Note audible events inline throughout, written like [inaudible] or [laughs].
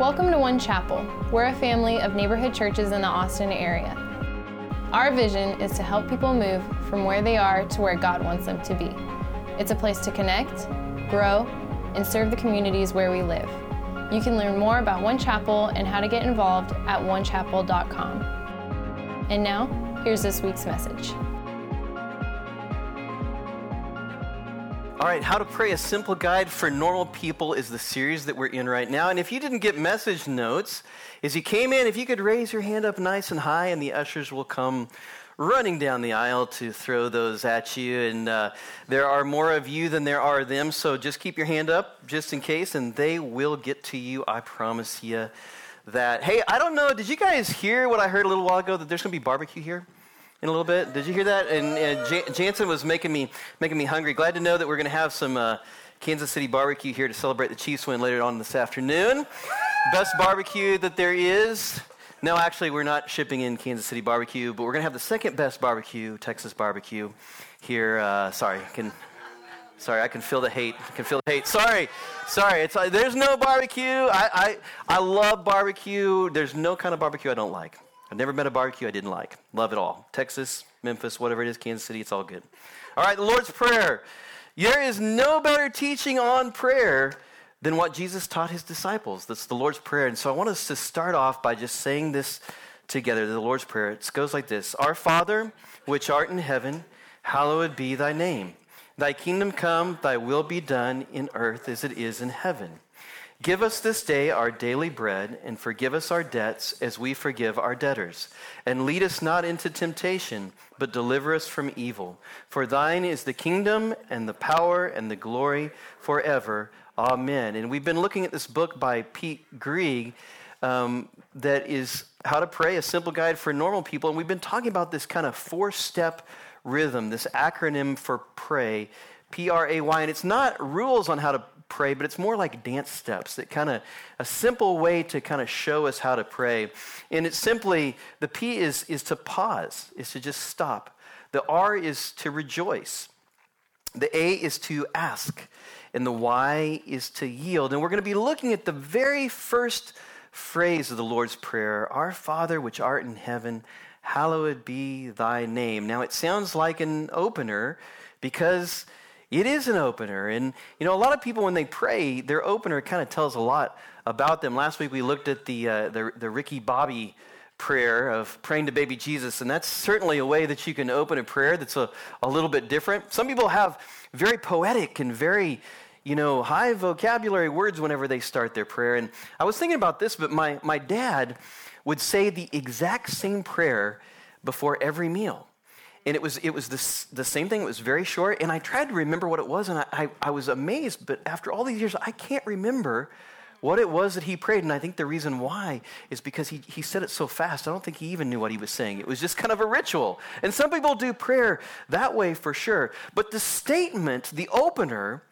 Welcome to One Chapel. We're a family of neighborhood churches in the Austin area. Our vision is to help people move from where they are to where God wants them to be. It's a place to connect, grow, and serve the communities where we live. You can learn more about One Chapel and how to get involved at onechapel.com. And now, here's this week's message. All right, How to Pray, a simple guide for normal people is the series that we're in right now. And if you didn't get message notes, as you came in, if you could raise your hand up nice and high, and the ushers will come running down the aisle to throw those at you. And uh, there are more of you than there are them, so just keep your hand up just in case, and they will get to you. I promise you that. Hey, I don't know, did you guys hear what I heard a little while ago that there's going to be barbecue here? In a little bit, did you hear that? And uh, Jansen was making me making me hungry. Glad to know that we're going to have some uh, Kansas City barbecue here to celebrate the Chiefs win later on this afternoon. Best barbecue that there is. No, actually, we're not shipping in Kansas City barbecue, but we're going to have the second best barbecue, Texas barbecue, here. Uh, sorry, can. Sorry, I can feel the hate. I can feel the hate. Sorry, sorry. It's like, there's no barbecue. I, I, I love barbecue. There's no kind of barbecue I don't like. I've never met a barbecue I didn't like. Love it all. Texas, Memphis, whatever it is, Kansas City, it's all good. All right, the Lord's Prayer. There is no better teaching on prayer than what Jesus taught his disciples. That's the Lord's Prayer. And so I want us to start off by just saying this together, the Lord's Prayer. It goes like this Our Father, which art in heaven, hallowed be thy name. Thy kingdom come, thy will be done in earth as it is in heaven. Give us this day our daily bread, and forgive us our debts as we forgive our debtors. And lead us not into temptation, but deliver us from evil. For thine is the kingdom, and the power, and the glory forever. Amen. And we've been looking at this book by Pete Greig um, that is How to Pray, a simple guide for normal people. And we've been talking about this kind of four step rhythm, this acronym for pray, P R A Y. And it's not rules on how to pray, but it's more like dance steps that kind of a simple way to kind of show us how to pray. And it's simply the P is is to pause, is to just stop. The R is to rejoice. The A is to ask, and the Y is to yield. And we're going to be looking at the very first phrase of the Lord's Prayer Our Father, which art in heaven, hallowed be thy name. Now, it sounds like an opener because it is an opener. And, you know, a lot of people, when they pray, their opener kind of tells a lot about them. Last week we looked at the, uh, the, the Ricky Bobby prayer of praying to baby Jesus, and that's certainly a way that you can open a prayer that's a, a little bit different. Some people have very poetic and very, you know, high vocabulary words whenever they start their prayer. And I was thinking about this, but my, my dad would say the exact same prayer before every meal and it was it was this, the same thing. It was very short, and I tried to remember what it was, and I, I, I was amazed. But after all these years, I can't remember what it was that he prayed. And I think the reason why is because he, he said it so fast. I don't think he even knew what he was saying. It was just kind of a ritual. And some people do prayer that way for sure. But the statement, the opener,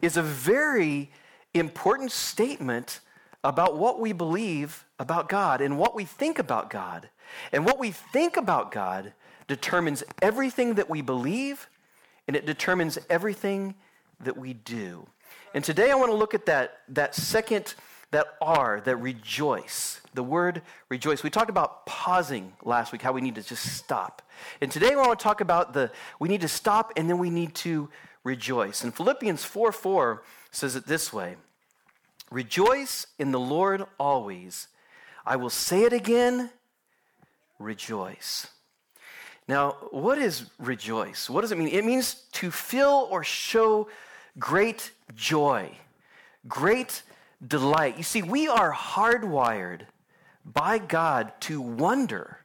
is a very important statement about what we believe about God and what we think about God. And what we think about God determines everything that we believe and it determines everything that we do. And today I want to look at that, that second, that R, that rejoice. The word rejoice. We talked about pausing last week, how we need to just stop. And today I want to talk about the we need to stop and then we need to rejoice. And Philippians 4 4 says it this way Rejoice in the Lord always. I will say it again, rejoice. Now, what is rejoice? What does it mean? It means to feel or show great joy, great delight. You see, we are hardwired by God to wonder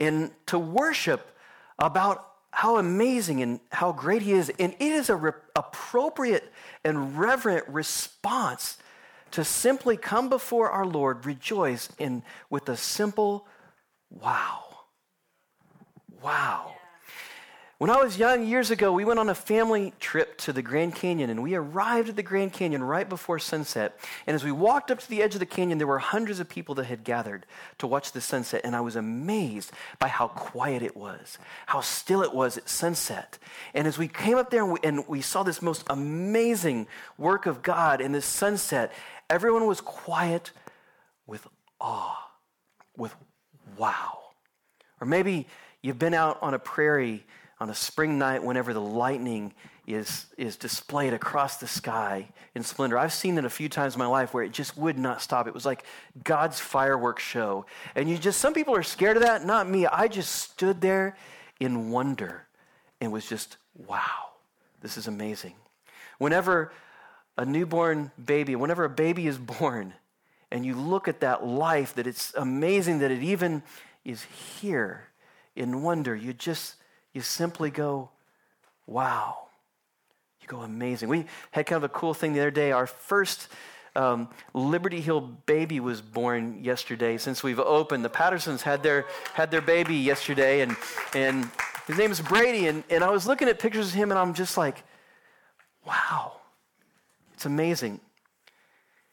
and to worship about how amazing and how great He is. And it is a re- appropriate and reverent response to simply come before our Lord, rejoice in with a simple wow. Wow. When I was young years ago, we went on a family trip to the Grand Canyon and we arrived at the Grand Canyon right before sunset. And as we walked up to the edge of the canyon, there were hundreds of people that had gathered to watch the sunset. And I was amazed by how quiet it was, how still it was at sunset. And as we came up there and we, and we saw this most amazing work of God in this sunset, everyone was quiet, with awe, with wow. Or maybe you've been out on a prairie on a spring night whenever the lightning is, is displayed across the sky in splendor. I've seen it a few times in my life where it just would not stop. It was like God's fireworks show. And you just, some people are scared of that, not me. I just stood there in wonder and was just, wow, this is amazing. Whenever a newborn baby, whenever a baby is [laughs] born, and you look at that life, that it's amazing that it even is here in wonder, you just, you simply go, wow. You go, amazing. We had kind of a cool thing the other day. Our first um, Liberty Hill baby was born yesterday since we've opened. The Pattersons had their, had their baby yesterday, and, and his name is Brady. And, and I was looking at pictures of him, and I'm just like, wow, it's amazing.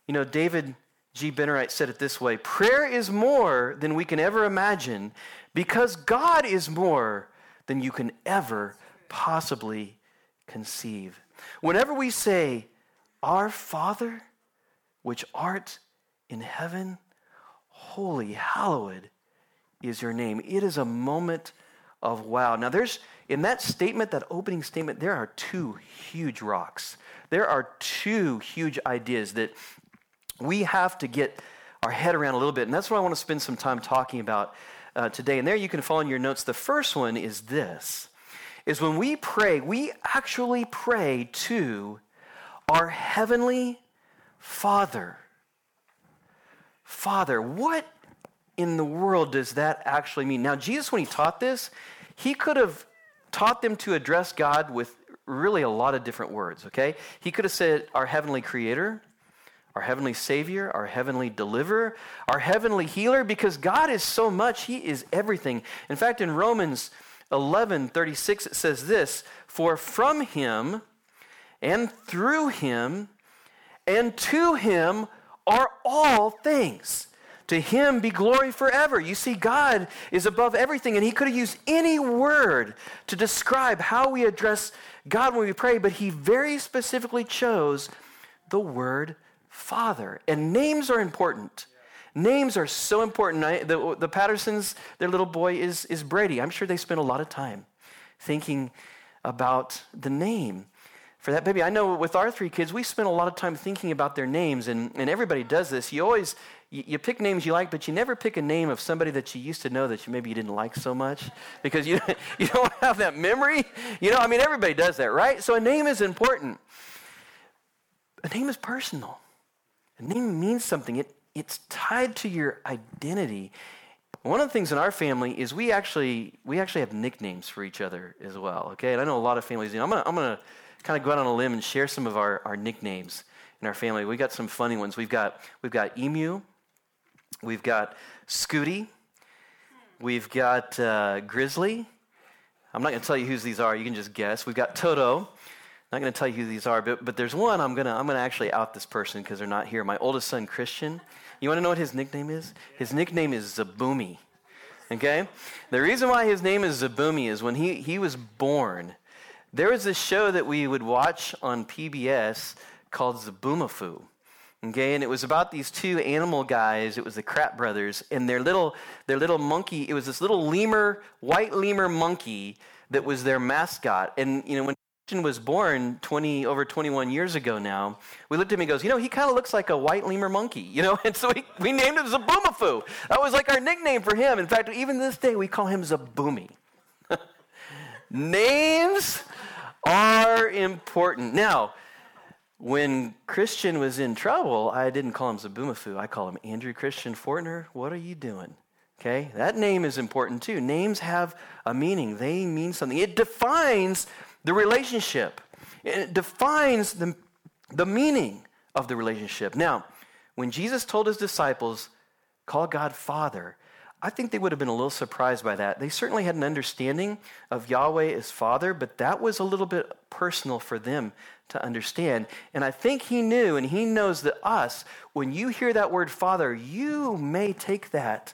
You know, David G. Bennerite said it this way Prayer is more than we can ever imagine because God is more than you can ever possibly conceive. Whenever we say, Our Father, which art in heaven, holy, hallowed is your name. It is a moment of wow. Now, there's in that statement, that opening statement, there are two huge rocks. There are two huge ideas that we have to get our head around a little bit. And that's what I want to spend some time talking about uh, today. And there you can follow in your notes. The first one is this is when we pray, we actually pray to our heavenly Father. Father, what in the world does that actually mean? Now, Jesus, when he taught this, he could have taught them to address God with really a lot of different words, okay? He could have said, Our heavenly creator, our heavenly Savior, our heavenly deliverer, our heavenly healer, because God is so much, He is everything. In fact, in Romans 11 36, it says this For from Him and through Him and to Him are all things. To him be glory forever. You see, God is above everything, and he could have used any word to describe how we address God when we pray, but he very specifically chose the word Father. And names are important. Names are so important. I, the, the Pattersons, their little boy is, is Brady. I'm sure they spent a lot of time thinking about the name for that baby. I know with our three kids, we spent a lot of time thinking about their names, and, and everybody does this. You always you, you, pick names you like, but you never pick a name of somebody that you used to know that you maybe you didn't like so much because you, [laughs] you don't have that memory. You know, I mean, everybody does that, right? So a name is important. A name is personal. A name means something. It, it's tied to your identity. One of the things in our family is we actually we actually have nicknames for each other as well. Okay, and I know a lot of families. You know, I'm gonna I'm gonna kind of go out on a limb and share some of our, our nicknames in our family. We got some funny ones. We've got we've got emu, we've got Scooty, we've got uh, Grizzly. I'm not to tell you whose these are. You can just guess. We've got Toto not going to tell you who these are, but, but there's one I'm going to I'm going to actually out this person because they're not here. My oldest son, Christian. You want to know what his nickname is? His nickname is Zaboomy. Okay? The reason why his name is Zaboomy is when he, he was born, there was this show that we would watch on PBS called Zoboomafoo. Okay, and it was about these two animal guys. It was the Kratt brothers, and their little their little monkey. It was this little lemur, white lemur monkey that was their mascot. And you know when was born 20 over 21 years ago now. We looked at him and goes you know he kind of looks like a white lemur monkey [laughs] you know? And so we, we named him zaboomafoo that was like our nickname for him. In fact even this day we call him zaboomy. [laughs] Names are important. Now when christian was in trouble i didn't call him zaboomafoo i call him andrew christian fortner. What are you doing? Okay? That name is important too. Names have a meaning. They mean something. It defines the relationship. It defines the, the meaning of the relationship. Now, when Jesus told his disciples, call God Father, I think they would have been a little surprised by that. They certainly had an understanding of Yahweh as Father, but that was a little bit personal for them to understand. And I think he knew, and he knows that us, when you hear that word Father, you may take that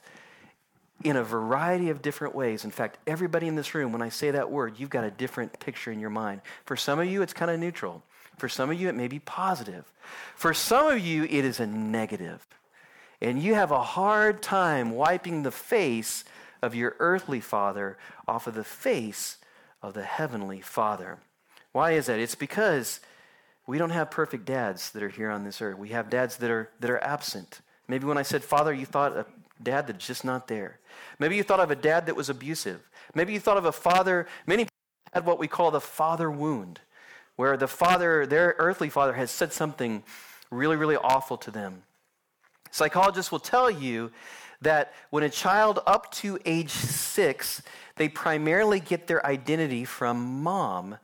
in a variety of different ways. In fact, everybody in this room, when I say that word, you've got a different picture in your mind. For some of you, it's kind of neutral. For some of you, it may be positive. For some of you, it is a negative. And you have a hard time wiping the face of your earthly father off of the face of the heavenly father. Why is that? It's because we don't have perfect dads that are here on this earth. We have dads that are, that are absent. Maybe when I said father, you thought dad that's just not there. Maybe you thought of a dad that was abusive. Maybe you thought of a father, many had what we call the father wound, where the father, their earthly father, has said something really, really awful to them. Psychologists will tell you that when a child up to age six, they primarily get their identity from mom.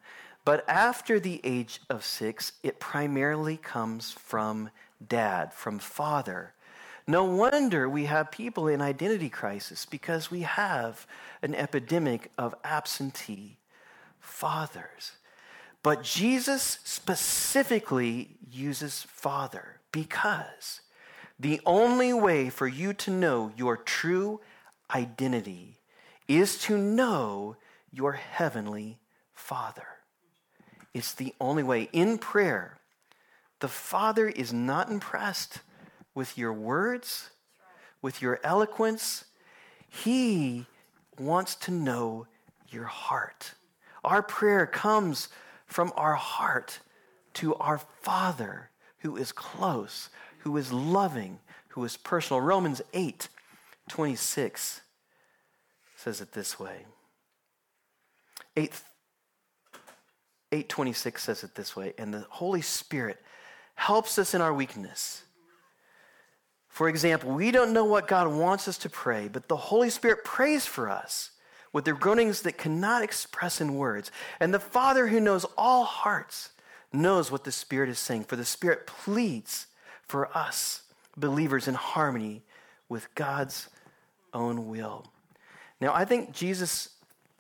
But after the age of six, it primarily comes from dad, from father. No wonder we have people in identity crisis because we have an epidemic of absentee fathers. But Jesus specifically uses father because the only way for you to know your true identity is to know your heavenly Father. It's the only way. In prayer, the Father is not impressed with your words, with your eloquence. He wants to know your heart. Our prayer comes from our heart to our Father who is close, who is loving, who is personal. Romans 8 26 says it this way. 8 826 says it this way, and the Holy Spirit helps us in our weakness. For example, we don't know what God wants us to pray, but the Holy Spirit prays for us with the groanings that cannot express in words. And the Father who knows all hearts knows what the Spirit is saying, for the Spirit pleads for us, believers, in harmony with God's own will. Now, I think Jesus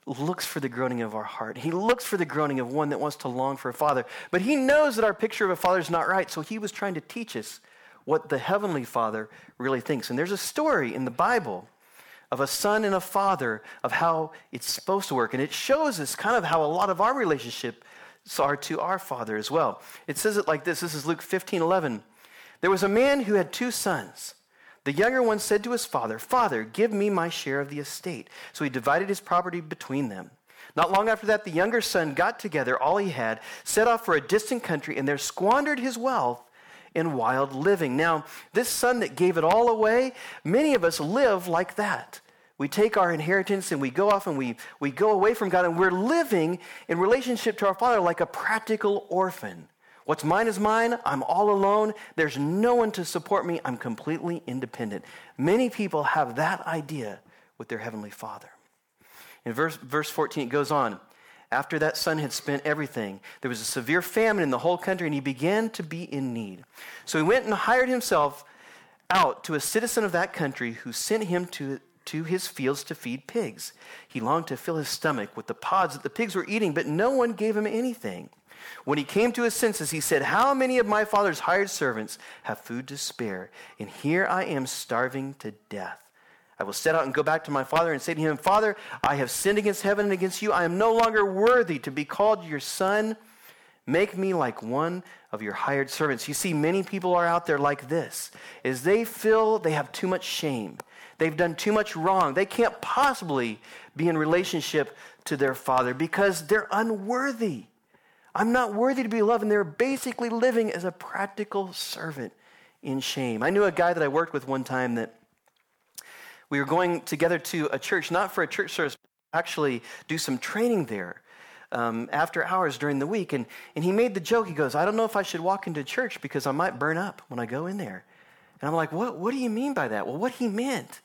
looks for the groaning of our heart. He looks for the groaning of one that wants to long for a father. But he knows that our picture of a father is not right, so he was trying to teach us what the heavenly father really thinks. And there's a story in the Bible of a son and a father of how it's supposed to work. And it shows us kind of how a lot of our relationship are to our Father as well. It says it like this this is Luke 15 11. There was a man who had two sons. The younger one said to his father, Father, give me my share of the estate. So he divided his property between them. Not long after that, the younger son got together all he had, set off for a distant country, and there squandered his wealth in wild living. Now, this son that gave it all away, many of us live like that. We take our inheritance and we go off and we, we go away from God and we're living in relationship to our Father like a practical orphan. What's mine is mine. I'm all alone. There's no one to support me. I'm completely independent. Many people have that idea with their Heavenly Father. In verse, verse 14, it goes on. After that son had spent everything, there was a severe famine in the whole country, and he began to be in need. So he went and hired himself out to a citizen of that country who sent him to to his fields to feed pigs. He longed to fill his stomach with the pods that the pigs were eating, but no one gave him anything. When he came to his senses, he said, How many of my father's hired servants have food to spare? And here I am starving to death. I will set out and go back to my father and say to him, Father, I have sinned against heaven and against you. I am no longer worthy to be called your son. Make me like one of your hired servants. You see, many people are out there like this, is they feel they have too much shame. They've done too much wrong. They can't possibly be in relationship to their father because they're unworthy. I'm not worthy to be loved. And they're basically living as a practical servant in shame. I knew a guy that I worked with one time that we were going together to a church, not for a church service, actually do some training there. Um, after hours during the week. And, and he made the joke. He goes, I don't know if I should walk into church because I might burn up when I go in there. And I'm like, what, what do you mean by that? Well, what he meant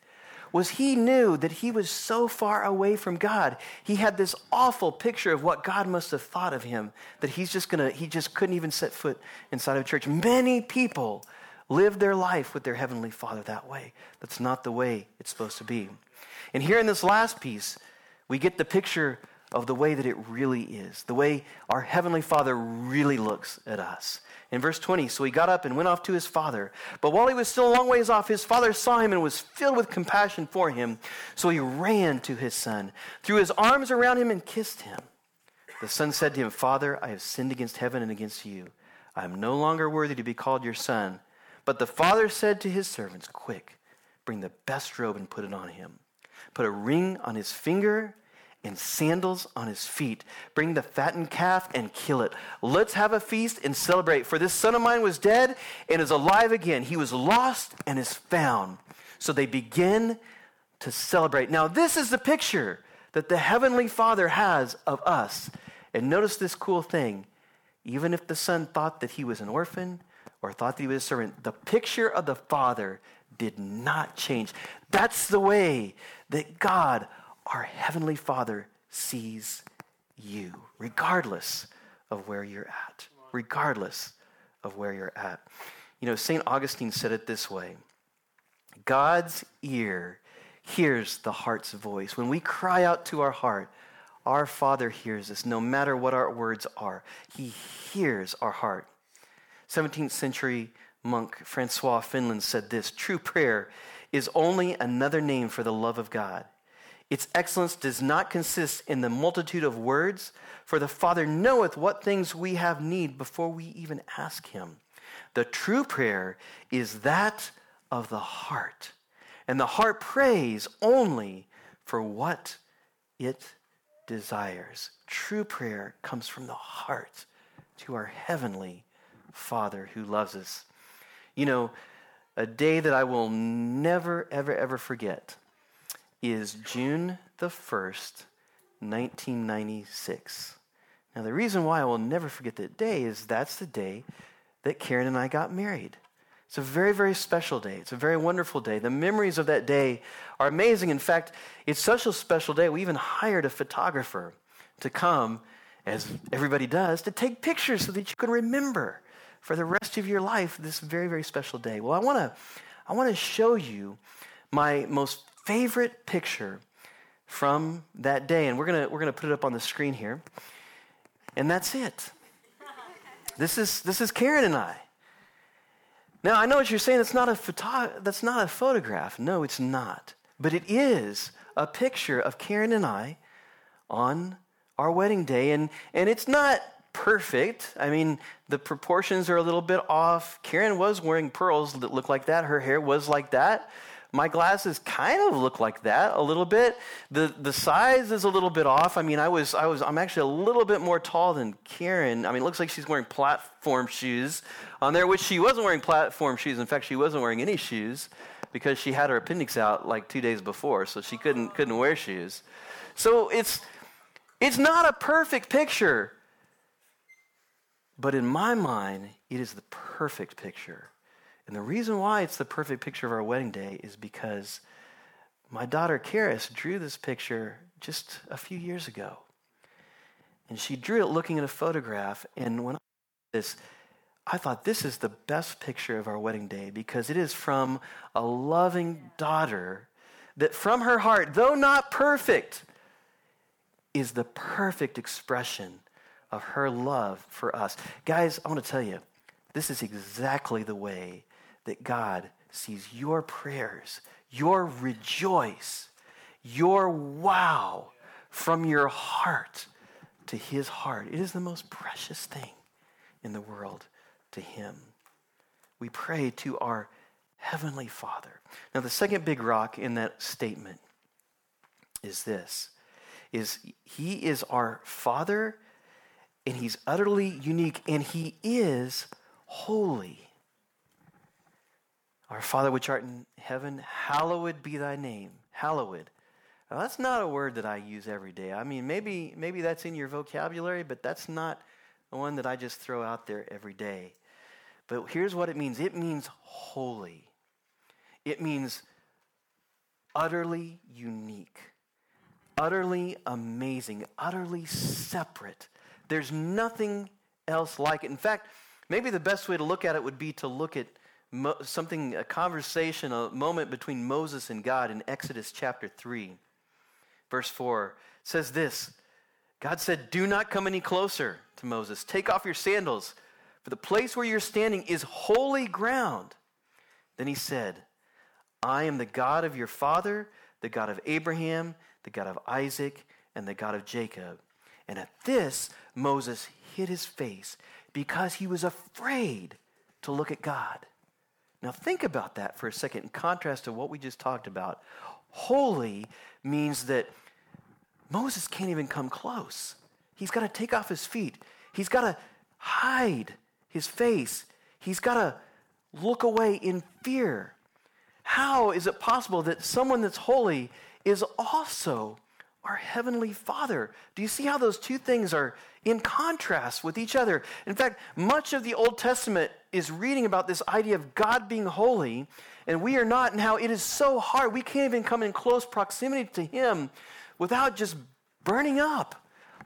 was he knew that he was so far away from God. He had this awful picture of what God must have thought of him that he's just gonna, he just couldn't even set foot inside of a church. Many people live their life with their heavenly Father that way. That's not the way it's supposed to be. And here in this last piece, we get the picture of the way that it really is, the way our Heavenly Father really looks at us. In verse 20, so he got up and went off to his father. But while he was still a long ways off, his father saw him and was filled with compassion for him. So he ran to his son, threw his arms around him, and kissed him. The son said to him, Father, I have sinned against heaven and against you. I am no longer worthy to be called your son. But the father said to his servants, Quick, bring the best robe and put it on him. Put a ring on his finger and sandals on his feet. Bring the fattened calf and kill it. Let's have a feast and celebrate. For this son of mine was dead and is alive again. He was lost and is found. So they begin to celebrate. Now, this is the picture that the Heavenly Father has of us. And notice this cool thing. Even if the son thought that he was an orphan or thought that he was a servant, the picture of the Father did not change. That's the way that God, our Heavenly Father, sees you, regardless of where you're at. Regardless of where you're at. You know, St. Augustine said it this way God's ear hears the heart's voice. When we cry out to our heart, our Father hears us no matter what our words are. He hears our heart. 17th century monk Francois Fenelon said this True prayer is only another name for the love of God. Its excellence does not consist in the multitude of words, for the Father knoweth what things we have need before we even ask Him. The true prayer is that of the heart, and the heart prays only for what it desires. True prayer comes from the heart to our heavenly Father who loves us. You know, a day that I will never, ever, ever forget is June the 1st, 1996. Now, the reason why I will never forget that day is that's the day that Karen and I got married. It's a very, very special day. It's a very wonderful day. The memories of that day are amazing. In fact, it's such a special day, we even hired a photographer to come, as everybody does, to take pictures so that you can remember for the rest of your life this very, very special day. Well, I want to I want to show you my most favorite picture from that day, and we're gonna we're gonna put it up on the screen here, and that's it. This is this is Karen and I. Now, I know what you're saying. It's not a photo- that's not a photograph. No, it's not. But it is a picture of Karen and I on our wedding day. And, and it's not perfect. I mean, the proportions are a little bit off. Karen was wearing pearls that looked like that. Her hair was like that. My glasses kind of look like that a little bit. The the size is a little bit off. I mean, I was I was I'm actually a little bit more tall than Karen. I mean, it looks like she's wearing platform shoes on there, which she wasn't wearing platform shoes. In fact, she wasn't wearing any shoes because she had her appendix out like 2 days before, so she couldn't couldn't wear shoes. So it's it's not a perfect picture. But in my mind, it is the perfect picture and the reason why it's the perfect picture of our wedding day is because my daughter Karis drew this picture just a few years ago. And she drew it looking at a photograph. And when I saw this, I thought this is the best picture of our wedding day because it is from a loving daughter that from her heart, though not perfect, is the perfect expression of her love for us. Guys, I want to tell you, this is exactly the way that God sees your prayers, your rejoice, your wow from your heart to his heart. It is the most precious thing in the world to him. We pray to our heavenly Father. Now the second big rock in that statement is this is he is our father and he's utterly unique and he is holy. Our Father which art in heaven, hallowed be thy name. Hallowed. Now, that's not a word that I use every day. I mean, maybe, maybe that's in your vocabulary, but that's not the one that I just throw out there every day. But here's what it means it means holy, it means utterly unique, utterly amazing, utterly separate. There's nothing else like it. In fact, maybe the best way to look at it would be to look at something, a conversation, a moment between Moses and God in Exodus chapter 3, verse 4 says this God said, Do not come any closer to Moses. Take off your sandals, for the place where you're standing is holy ground. Then he said, I am the God of your father, the God of Abraham, the God of Isaac, and the God of Jacob. And at this, Moses hid his face because he was afraid to look at God. Now, think about that for a second in contrast to what we just talked about. Holy means that Moses can't even come close. He's got to take off his feet, he's got to hide his face, he's got to look away in fear. How is it possible that someone that's holy is also our Heavenly Father? Do you see how those two things are in contrast with each other? In fact, much of the Old Testament is reading about this idea of God being holy and we are not, and how it is so hard. We can't even come in close proximity to Him without just burning up,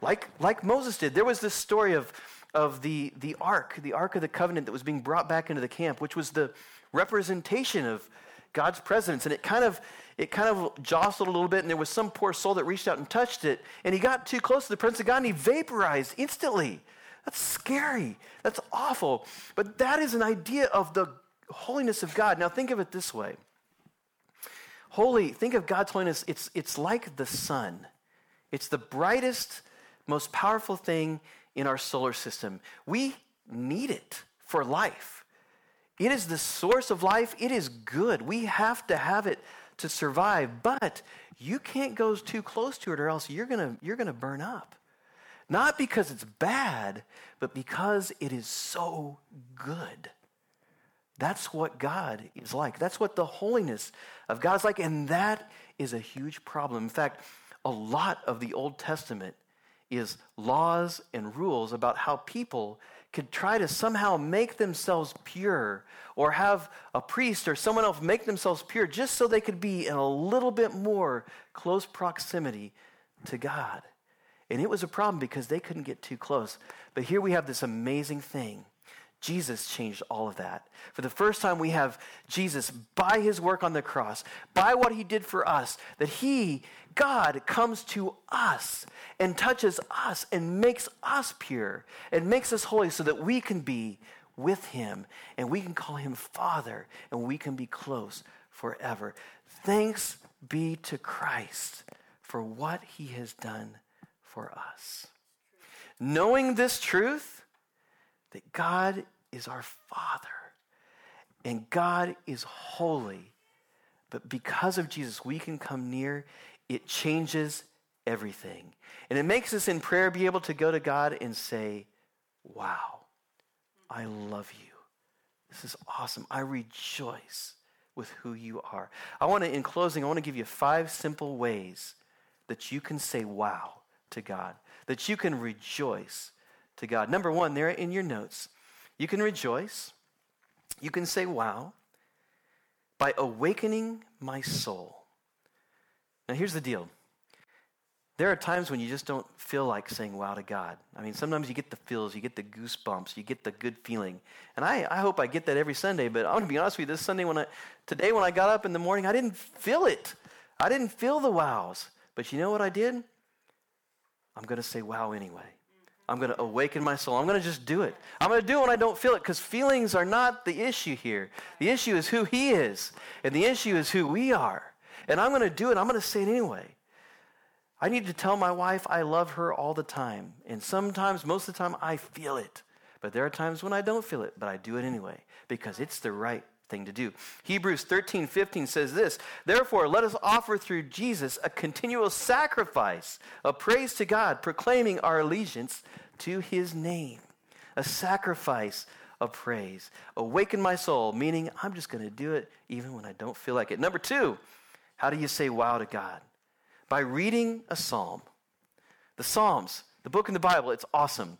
like, like Moses did. There was this story of, of the, the ark, the ark of the covenant that was being brought back into the camp, which was the representation of God's presence. And it kind of it kind of jostled a little bit, and there was some poor soul that reached out and touched it, and he got too close to the Prince of God and he vaporized instantly. That's scary. That's awful. But that is an idea of the holiness of God. Now think of it this way. Holy, think of God's holiness, it's, it's like the sun. It's the brightest, most powerful thing in our solar system. We need it for life. It is the source of life. It is good. We have to have it to survive, but you can't go too close to it or else you're going to you're going to burn up. Not because it's bad, but because it is so good. That's what God is like. That's what the holiness of God is like. And that is a huge problem. In fact, a lot of the Old Testament is laws and rules about how people could try to somehow make themselves pure or have a priest or someone else make themselves pure just so they could be in a little bit more close proximity to God. And it was a problem because they couldn't get too close. But here we have this amazing thing. Jesus changed all of that. For the first time, we have Jesus, by his work on the cross, by what he did for us, that he, God, comes to us and touches us and makes us pure and makes us holy so that we can be with him and we can call him Father and we can be close forever. Thanks be to Christ for what he has done for us. Knowing this truth, that God is our Father and God is holy, but because of Jesus, we can come near. It changes everything. And it makes us in prayer be able to go to God and say, Wow, I love you. This is awesome. I rejoice with who you are. I want to, in closing, I want to give you five simple ways that you can say wow to God, that you can rejoice to God. Number one, there in your notes, you can rejoice, you can say wow by awakening my soul. Now, here's the deal. There are times when you just don't feel like saying wow to God. I mean, sometimes you get the feels, you get the goosebumps, you get the good feeling. And I, I hope I get that every Sunday, but I'm going to be honest with you, this Sunday, when I, today when I got up in the morning, I didn't feel it. I didn't feel the wows. But you know what I did? I'm going to say wow anyway. I'm going to awaken my soul. I'm going to just do it. I'm going to do it when I don't feel it because feelings are not the issue here. The issue is who He is, and the issue is who we are. And I'm going to do it. I'm going to say it anyway. I need to tell my wife I love her all the time. And sometimes, most of the time, I feel it. But there are times when I don't feel it, but I do it anyway because it's the right thing to do. Hebrews 13, 15 says this Therefore, let us offer through Jesus a continual sacrifice of praise to God, proclaiming our allegiance to his name. A sacrifice of praise. Awaken my soul, meaning I'm just going to do it even when I don't feel like it. Number two, how do you say wow to God? By reading a psalm. The Psalms, the book in the Bible, it's awesome.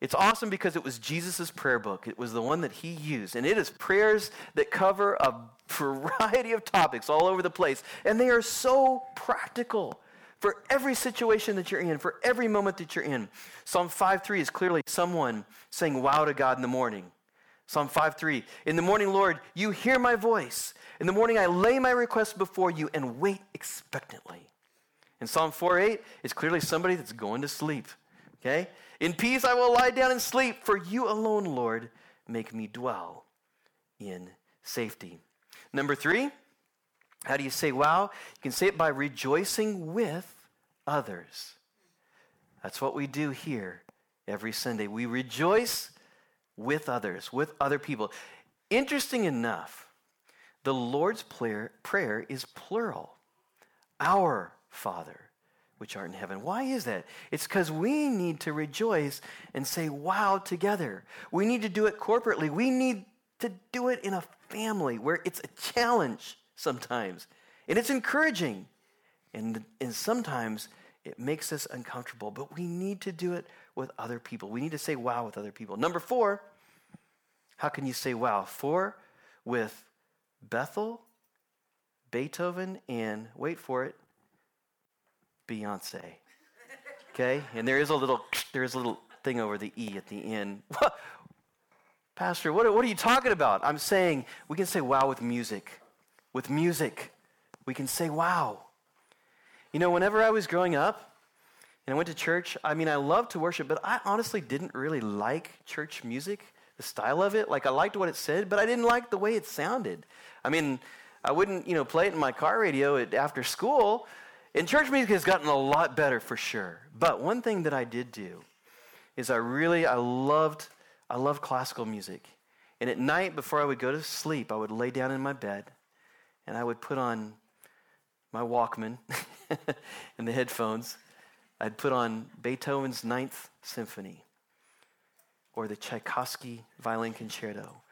It's awesome because it was Jesus' prayer book. It was the one that he used. And it is prayers that cover a variety of topics all over the place. And they are so practical for every situation that you're in, for every moment that you're in. Psalm 5:3 is clearly someone saying wow to God in the morning. Psalm 5:3, in the morning, Lord, you hear my voice. In the morning I lay my request before you and wait expectantly. And Psalm 4:8 it's clearly somebody that's going to sleep. Okay? In peace I will lie down and sleep, for you alone, Lord, make me dwell in safety. Number three, how do you say wow? You can say it by rejoicing with others. That's what we do here every Sunday. We rejoice with others, with other people. Interesting enough, the Lord's prayer, prayer is plural. Our Father, which art in heaven. Why is that? It's because we need to rejoice and say, wow, together. We need to do it corporately. We need to do it in a family where it's a challenge sometimes. And it's encouraging. And, and sometimes it makes us uncomfortable, but we need to do it with other people. We need to say wow with other people. Number four, how can you say wow? Four, with Bethel, Beethoven, and wait for it, Beyonce. Okay? And there is a little there is a little thing over the E at the end. [laughs] Pastor, what, what are you talking about? I'm saying we can say wow with music. With music, we can say wow. You know, whenever I was growing up and I went to church, I mean, I loved to worship, but I honestly didn't really like church music, the style of it. Like, I liked what it said, but I didn't like the way it sounded. I mean, I wouldn't, you know, play it in my car radio after school. And church music has gotten a lot better for sure. But one thing that I did do is I really, I loved, I loved classical music. And at night, before I would go to sleep, I would lay down in my bed and I would put on my Walkman [laughs] and the headphones. I'd put on Beethoven's Ninth Symphony or the Tchaikovsky Violin Concerto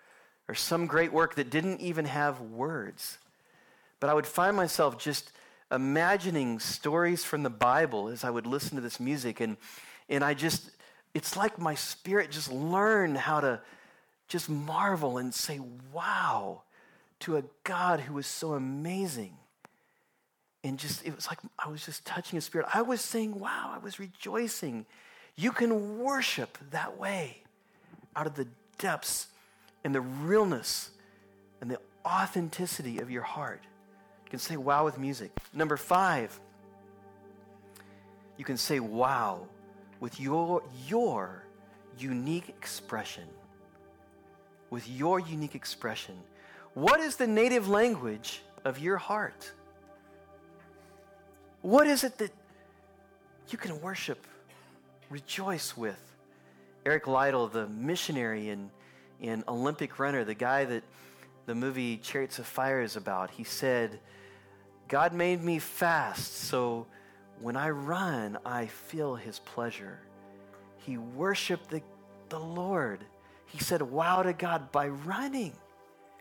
or some great work that didn't even have words. But I would find myself just imagining stories from the Bible as I would listen to this music. And, and I just, it's like my spirit just learned how to just marvel and say, wow, to a God who is so amazing. And just, it was like I was just touching his spirit. I was saying, wow, I was rejoicing. You can worship that way out of the depths and the realness and the authenticity of your heart. You can say wow with music. Number five, you can say wow with your, your unique expression. With your unique expression. What is the native language of your heart? What is it that you can worship, rejoice with? Eric Liddell, the missionary and, and Olympic runner, the guy that the movie Chariots of Fire is about, he said, God made me fast, so when I run, I feel his pleasure. He worshiped the, the Lord. He said, Wow to God by running.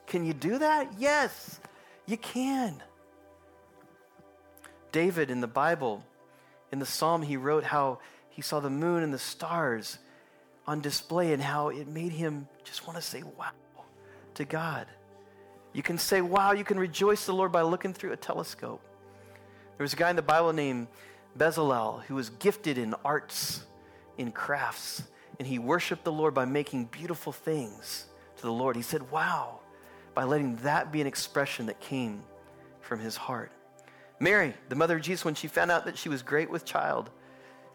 Can you do that? Yes, you can. David in the Bible, in the psalm, he wrote how he saw the moon and the stars on display and how it made him just want to say wow to God. You can say, wow, you can rejoice the Lord by looking through a telescope. There was a guy in the Bible named Bezalel who was gifted in arts, in crafts, and he worshiped the Lord by making beautiful things to the Lord. He said, wow, by letting that be an expression that came from his heart. Mary, the mother of Jesus, when she found out that she was great with child,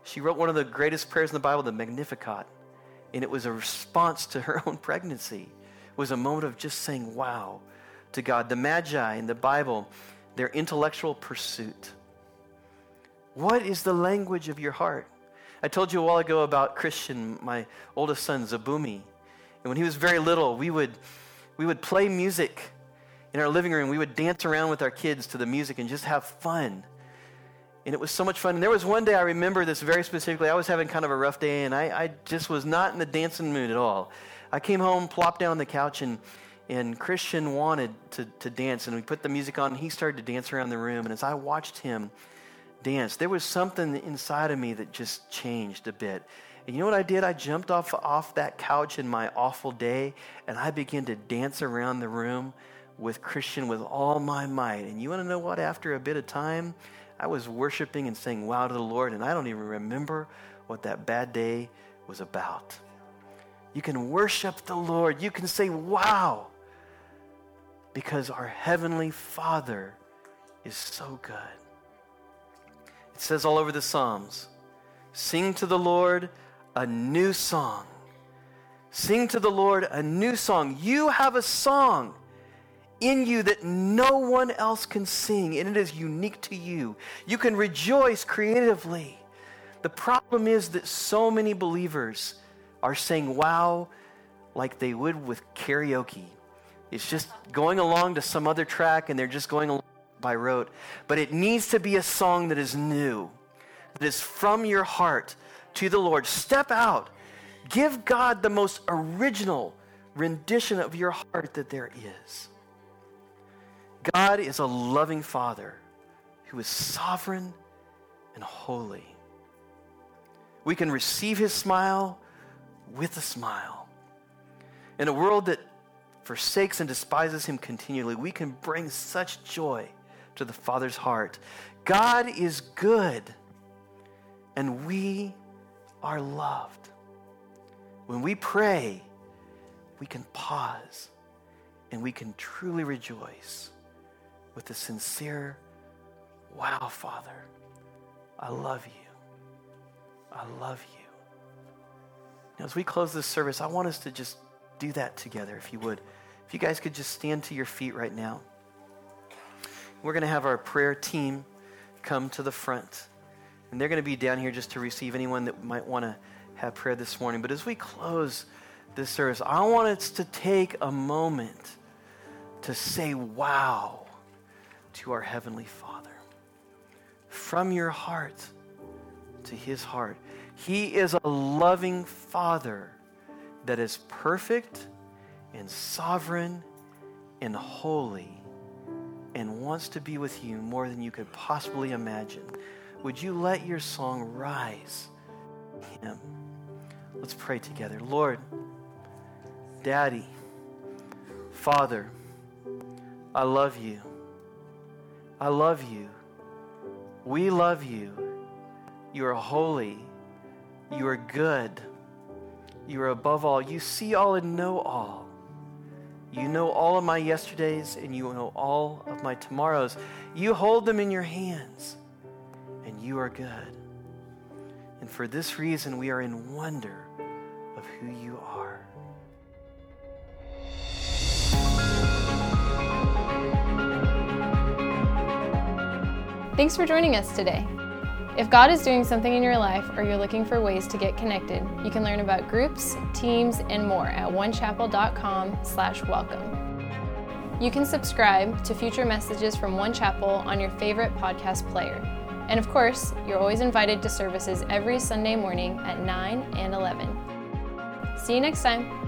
she wrote one of the greatest prayers in the Bible, the Magnificat. And it was a response to her [laughs] own pregnancy. It was a moment of just saying, wow, to God. The Magi in the Bible, their intellectual pursuit. What is the language of your heart? I told you a while ago about Christian, my oldest son, Zaboomy. And when he was very little, we would, we would play music in our living room. We would dance around with our kids to the music and just have fun. And it was so much fun. And there was one day I remember this very specifically. I was having kind of a rough day, and I, I just was not in the dancing mood at all. I came home, plopped down on the couch, and and Christian wanted to, to dance, and we put the music on, and he started to dance around the room. And as I watched him dance, there was something inside of me that just changed a bit. And you know what I did? I jumped off, off that couch in my awful day, and I began to dance around the room with Christian with all my might. And you want to know what? After a bit of time, I was worshiping and saying wow to the Lord, and I don't even remember what that bad day was about. You can worship the Lord. You can say, wow because our Heavenly Father is so good. It says all over the Psalms sing to the Lord a new song. Sing to the Lord a new song. You have a song in you that no one else can sing, and it is unique to you. You can rejoice creatively. The problem is that so many believers are saying wow like they would with karaoke is just going along to some other track and they're just going along by rote. But it needs to be a song that is new, that is from your heart to the Lord. Step out. Give God the most original rendition of your heart that there is. God is a loving Father who is sovereign and holy. We can receive his smile with a smile. In a world that forsakes and despises him continually, we can bring such joy to the Father's heart. God is good, and we are loved. When we pray, we can pause and we can truly rejoice with a sincere, Wow, Father, I love you. I love you. Now, as we close this service, I want us to just do that together, if you would. If you guys could just stand to your feet right now. We're going to have our prayer team come to the front. And they're going to be down here just to receive anyone that might want to have prayer this morning. But as we close this service, I want us to take a moment to say, wow, to our Heavenly Father. From your heart to His heart. He is a loving Father that is perfect and sovereign and holy and wants to be with you more than you could possibly imagine. Would you let your song rise? Him. Let's pray together. Lord, Daddy, Father, I love you. I love you. We love you. You are holy. You are good. You are above all. You see all and know all. You know all of my yesterdays and you know all of my tomorrows. You hold them in your hands and you are good. And for this reason, we are in wonder of who you are. Thanks for joining us today. If God is doing something in your life or you're looking for ways to get connected, you can learn about groups, teams, and more at onechapel.com/welcome. You can subscribe to future messages from One Chapel on your favorite podcast player. And of course, you're always invited to services every Sunday morning at 9 and 11. See you next time.